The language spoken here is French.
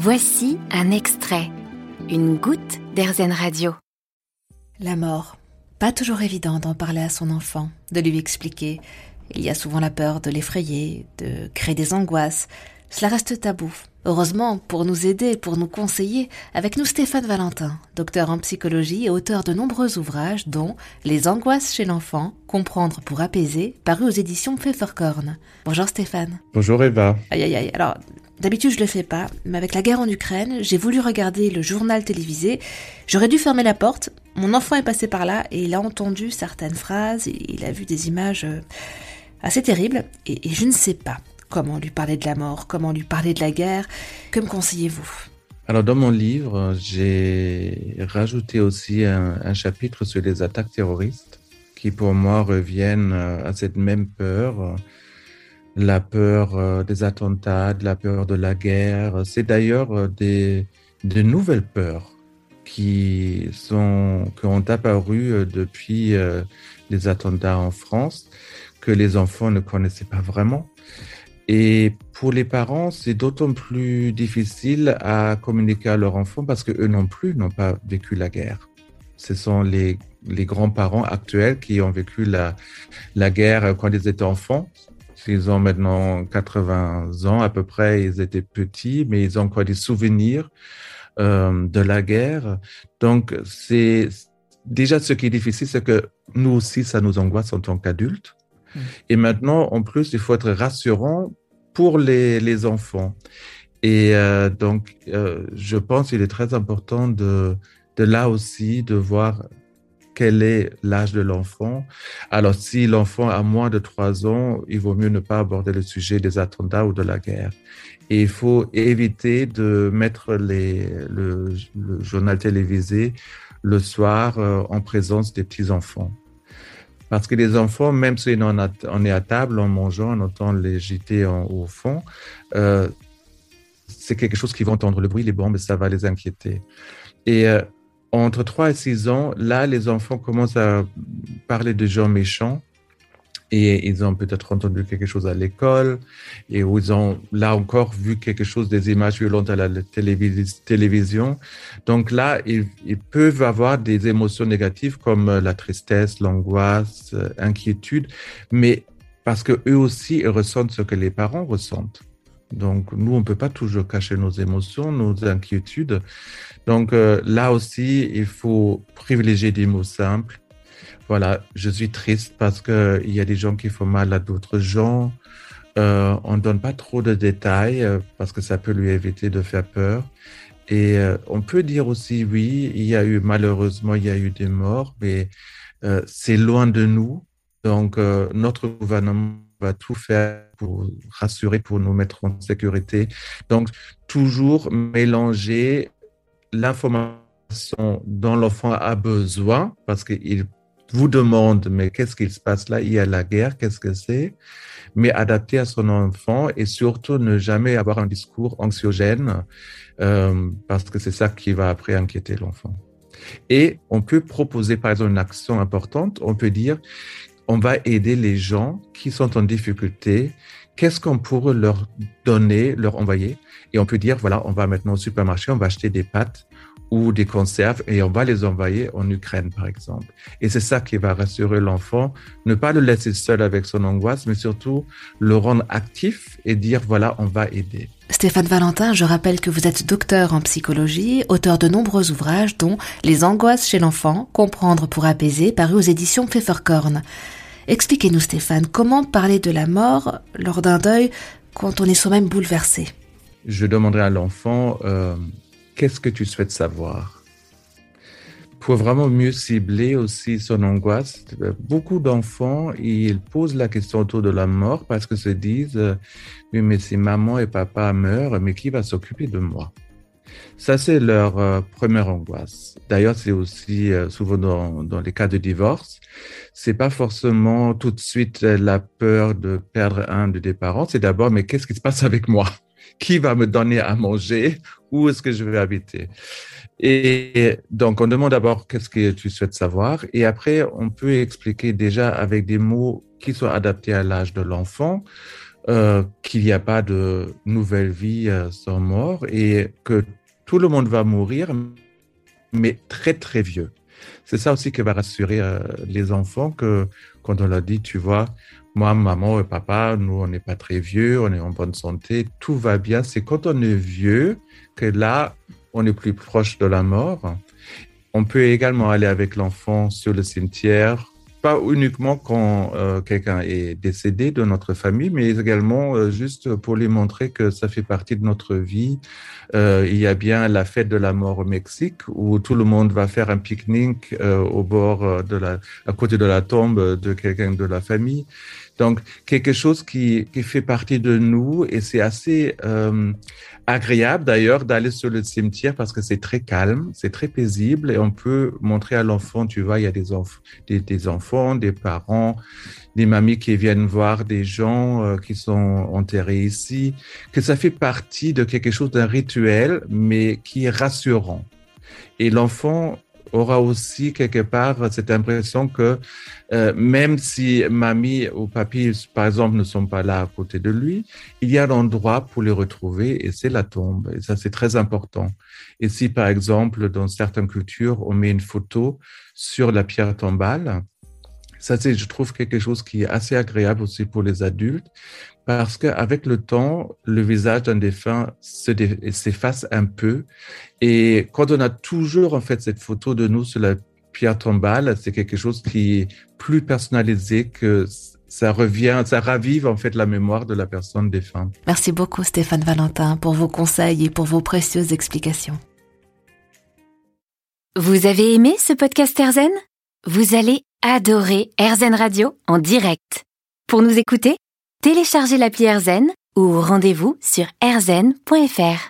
Voici un extrait, une goutte d'Airzen Radio. La mort. Pas toujours évident d'en parler à son enfant, de lui expliquer. Il y a souvent la peur de l'effrayer, de créer des angoisses. Cela reste tabou. Heureusement, pour nous aider, pour nous conseiller, avec nous Stéphane Valentin, docteur en psychologie et auteur de nombreux ouvrages dont Les angoisses chez l'enfant, comprendre pour apaiser, paru aux éditions Pfefferkorn. Bonjour Stéphane. Bonjour Eva. Aïe aïe aïe. Alors, d'habitude je le fais pas, mais avec la guerre en Ukraine, j'ai voulu regarder le journal télévisé. J'aurais dû fermer la porte. Mon enfant est passé par là et il a entendu certaines phrases, il a vu des images euh, assez terribles et, je ne sais pas. Comment lui parler de la mort Comment lui parler de la guerre Que me conseillez-vous? Alors dans mon livre, j'ai rajouté aussi un, un, chapitre sur les attaques terroristes qui pour moi reviennent à cette même peur, la peur des attentats, la peur de la guerre. C'est d'ailleurs des, des nouvelles peurs qui, sont, qui ont apparu depuis les attentats en France que les enfants ne connaissaient pas vraiment. Et pour les parents, c'est d'autant plus difficile à communiquer à leurs enfants parce que eux non plus n'ont pas vécu la guerre. Ce sont les, les grands-parents actuels qui ont vécu la, la guerre quand ils étaient enfants. Ils ont maintenant 80 ans à peu près, ils étaient petits, mais ils ont encore des souvenirs euh, de la guerre. Donc, c'est déjà ce qui est difficile, c'est que nous aussi, ça nous angoisse en tant qu'adultes. Et maintenant, en plus, il faut être rassurant pour les, les enfants. Et euh, donc, euh, je pense qu'il est très important de, de là aussi de voir quel est l'âge de l'enfant. Alors, si l'enfant a moins de trois ans, il vaut mieux ne pas aborder le sujet des attentats ou de la guerre. Et il faut éviter de mettre le, journal télévisé le soir euh, en présence des petits-enfants. Parce que les enfants, même si on est à table en mangeant, on entend les JT en, au fond, euh, c'est quelque chose qui va entendre le bruit, les bombes, ça va les inquiéter. Et euh, entre 3 et 6 ans, là, les enfants commencent à parler de gens méchants et ils ont peut-être entendu quelque chose à l'école et ils ont là encore vu quelque chose des images violentes à la télévis télévision. Donc là, ils, peuvent avoir des émotions négatives comme la tristesse, l'angoisse, inquiétude, mais parce que eux aussi ils ressentent ce que les parents ressentent. Donc nous, on peut pas toujours cacher nos émotions, nos inquiétudes. Donc euh, là aussi, il faut privilégier des mots simples voilà, je suis triste parce que il y a des gens qui font mal à d'autres gens. Euh, on ne donne pas trop de détails euh, parce que ça peut lui éviter de faire peur. Et euh, on peut dire aussi, oui, il y a eu, malheureusement, il y a eu des morts, mais euh, c'est loin de nous. Donc, notre gouvernement va tout faire pour rassurer, pour nous mettre en sécurité. Donc, toujours mélanger l'information dont l'enfant a besoin parce qu'il vous demande, mais qu'est-ce qui se passe là? Il y a la guerre, qu'est-ce que c'est? Mais adapté à son enfant et surtout ne jamais avoir un discours anxiogène euh, parce que c'est ça qui va après inquiéter l'enfant. Et on peut proposer par exemple une action importante. On peut dire, on va aider les gens qui sont en difficulté. Qu'est-ce qu'on pourrait leur donner, leur envoyer? Et on peut dire, voilà, on va maintenant au supermarché, on va acheter des pâtes ou des conserves et on va les envoyer en Ukraine, par exemple. Et c'est ça qui va rassurer l'enfant, ne pas le laisser seul avec son angoisse, mais surtout le rendre actif et dire, voilà, on va aider. Stéphane Valentin, je rappelle que vous êtes docteur en psychologie, auteur de nombreux ouvrages dont Les angoisses chez l'enfant, comprendre pour apaiser, paru aux éditions Pfefferkorn. Expliquez-nous Stéphane, comment parler de la mort lors d'un deuil quand on est soi-même bouleversé? Je demanderai à l'enfant... Euh, qu'est-ce que tu souhaites savoir? Pour vraiment mieux cibler aussi son angoisse, beaucoup d'enfants, ils posent la question autour de la mort parce que se disent, oui, mais si maman et papa meurent, mais qui va s'occuper de moi? Ça, c'est leur euh, première angoisse. D'ailleurs, c'est aussi euh, souvent dans, dans, les cas de divorce. C'est pas forcément tout de suite la peur de perdre un de des parents. C'est d'abord, mais qu'est-ce qui se passe avec moi? Qui va me donner à manger, où est-ce que je vais habiter? Et donc, on demande d'abord qu'est-ce que tu souhaites savoir, et après, on peut expliquer déjà avec des mots qui sont adaptés à l'âge de l'enfant. euh, qu'il n'y a pas de nouvelle vie euh, sans mort et que tout le monde va mourir, mais très très vieux. C'est ça aussi qui va rassurer euh, les enfants que quand on leur dit, tu vois, moi, maman et papa, nous, on n'est pas très vieux, on est en bonne santé, tout va bien. C'est quand on est vieux que là, on est plus proche de la mort. On peut également aller avec l'enfant sur le cimetière, pas uniquement quand euh, quelqu'un est décédé de notre famille, mais également euh, juste pour lui montrer que ça fait partie de notre vie. Euh, il y a bien la fête de la mort au Mexique où tout le monde va faire un pique-nique au bord de la, à côté de la tombe de quelqu'un de la famille. Donc, quelque chose qui, qui fait partie de nous et c'est assez euh, agréable d'ailleurs d'aller sur le cimetière parce que c'est très calme, c'est très paisible et on peut montrer à l'enfant, tu vois, il y a des, des, enfants, des parents, des mamies qui viennent voir des gens euh, qui sont enterrés ici, que ça fait partie de quelque chose d'un rituel, mais qui est rassurant. Et l'enfant aura aussi quelque part cette impression que euh, même si mamie ou papy, par exemple, ne sont pas là à côté de lui, il y a un endroit pour les retrouver et c'est la tombe. Et ça, c'est très important. Et si, par exemple, dans certaines cultures, on met une photo sur la pierre tombale, ça, c'est, je trouve, quelque chose qui est assez agréable aussi pour les adultes, parce qu'avec le temps, le visage d'un défunt s'efface un peu. Et quand on a toujours, en fait, cette photo de nous sur la pierre tombale, c'est quelque chose qui est plus personnalisé que ça revient, ça ravive en fait la mémoire de la personne défunte. Merci beaucoup Stéphane Valentin pour vos conseils et pour vos précieuses explications. Vous avez aimé ce podcast Erzen Vous allez adorer Erzen Radio en direct. Pour nous écouter, téléchargez l'appli Erzen ou rendez-vous sur erzen.fr.